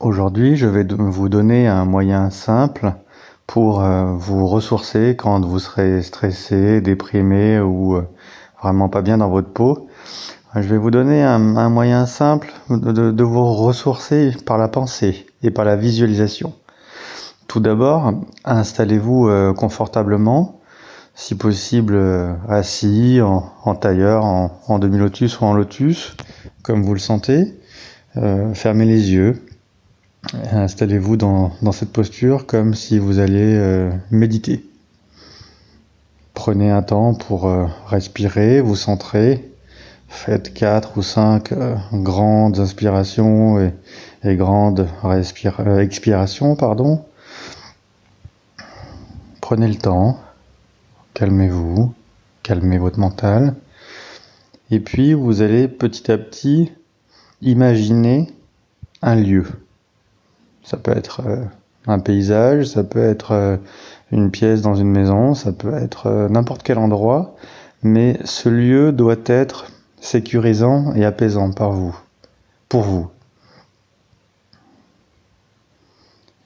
Aujourd'hui, je vais vous donner un moyen simple pour euh, vous ressourcer quand vous serez stressé, déprimé ou euh, vraiment pas bien dans votre peau. Je vais vous donner un, moyen simple de, vous ressourcer par la pensée et par la visualisation. Tout d'abord, installez-vous euh, confortablement, si possible assis, en, tailleur, en, demi-lotus ou en lotus, comme vous le sentez. fermez les yeux Installez-vous dans, cette posture comme si vous alliez euh, méditer. Prenez un temps pour euh, respirer, vous centrer. Faites quatre ou cinq euh, grandes inspirations et, grandes expirations. Pardon. Prenez le temps, calmez-vous, calmez votre mental. Et puis vous allez petit à petit imaginer un lieu ça peut être euh, un paysage, ça peut être euh, une pièce dans une maison, ça peut être euh, n'importe quel endroit, mais ce lieu doit être sécurisant et apaisant par vous, pour vous.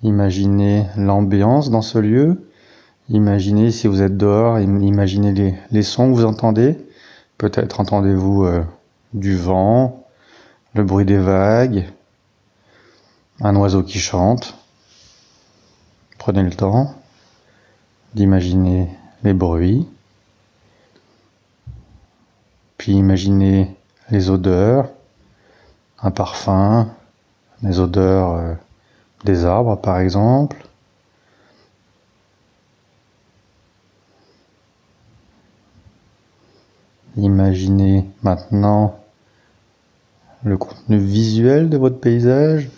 Imaginez l'ambiance dans ce lieu, imaginez si vous êtes dehors, imaginez les, sons que vous entendez. Peut-être entendez-vous du vent, le bruit des vagues, un oiseau qui chante. Prenez le temps d'imaginer les bruits, puis imaginez les odeurs, un parfum, les odeurs euh, des arbres par exemple. Imaginez maintenant le contenu visuel de votre paysage,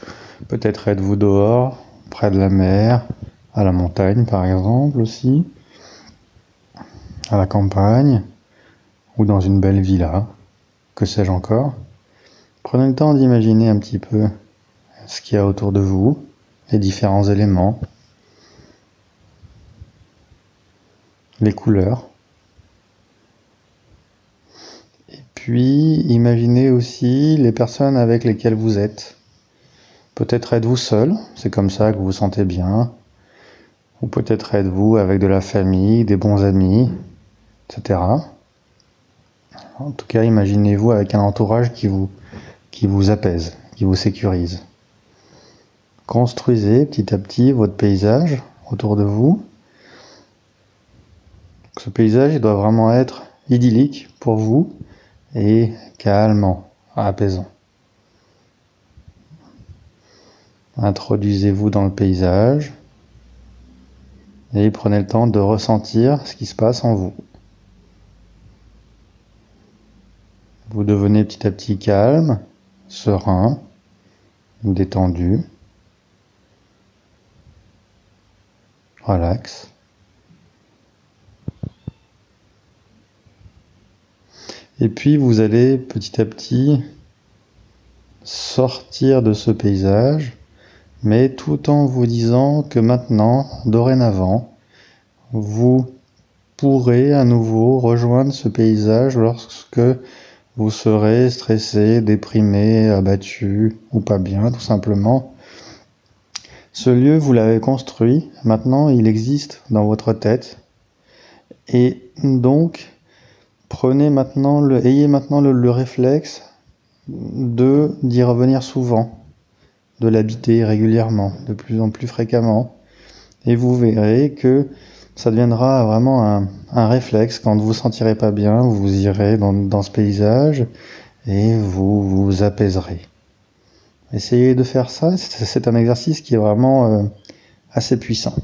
Peut-être êtes-vous dehors, près de la mer, à la montagne par exemple aussi, à la campagne, ou dans une belle villa, que sais-je encore. Prenez le temps d'imaginer un petit peu ce qu'il y a autour de vous, les différents éléments, les couleurs. Et puis, imaginez aussi les personnes avec lesquelles vous êtes. Peut-être êtes-vous seul, c'est comme ça que vous vous sentez bien. Ou peut-être êtes-vous avec de la famille, des bons amis, etc. En tout cas, imaginez-vous avec un entourage qui vous, qui vous apaise, qui vous sécurise. Construisez petit à petit votre paysage autour de vous. Ce paysage, doit vraiment être idyllique pour vous et calmant, apaisant. Introduisez-vous dans le paysage et prenez le temps de ressentir ce qui se passe en vous. Vous devenez petit à petit calme, serein, détendu, relax. Et puis vous allez petit à petit sortir de ce paysage mais tout en vous disant que maintenant, dorénavant, vous pourrez à nouveau rejoindre ce paysage lorsque vous serez stressé, déprimé, abattu ou pas bien tout simplement. Ce lieu, vous l'avez construit, maintenant il existe dans votre tête. Et donc, prenez maintenant le, ayez maintenant le, le réflexe de d'y revenir souvent de l'habiter régulièrement, de plus en plus fréquemment. Et vous verrez que ça deviendra vraiment un, réflexe. Quand vous vous sentirez pas bien, vous irez dans, ce paysage et vous vous apaiserez. Essayez de faire ça, c'est un exercice qui est vraiment euh, assez puissant.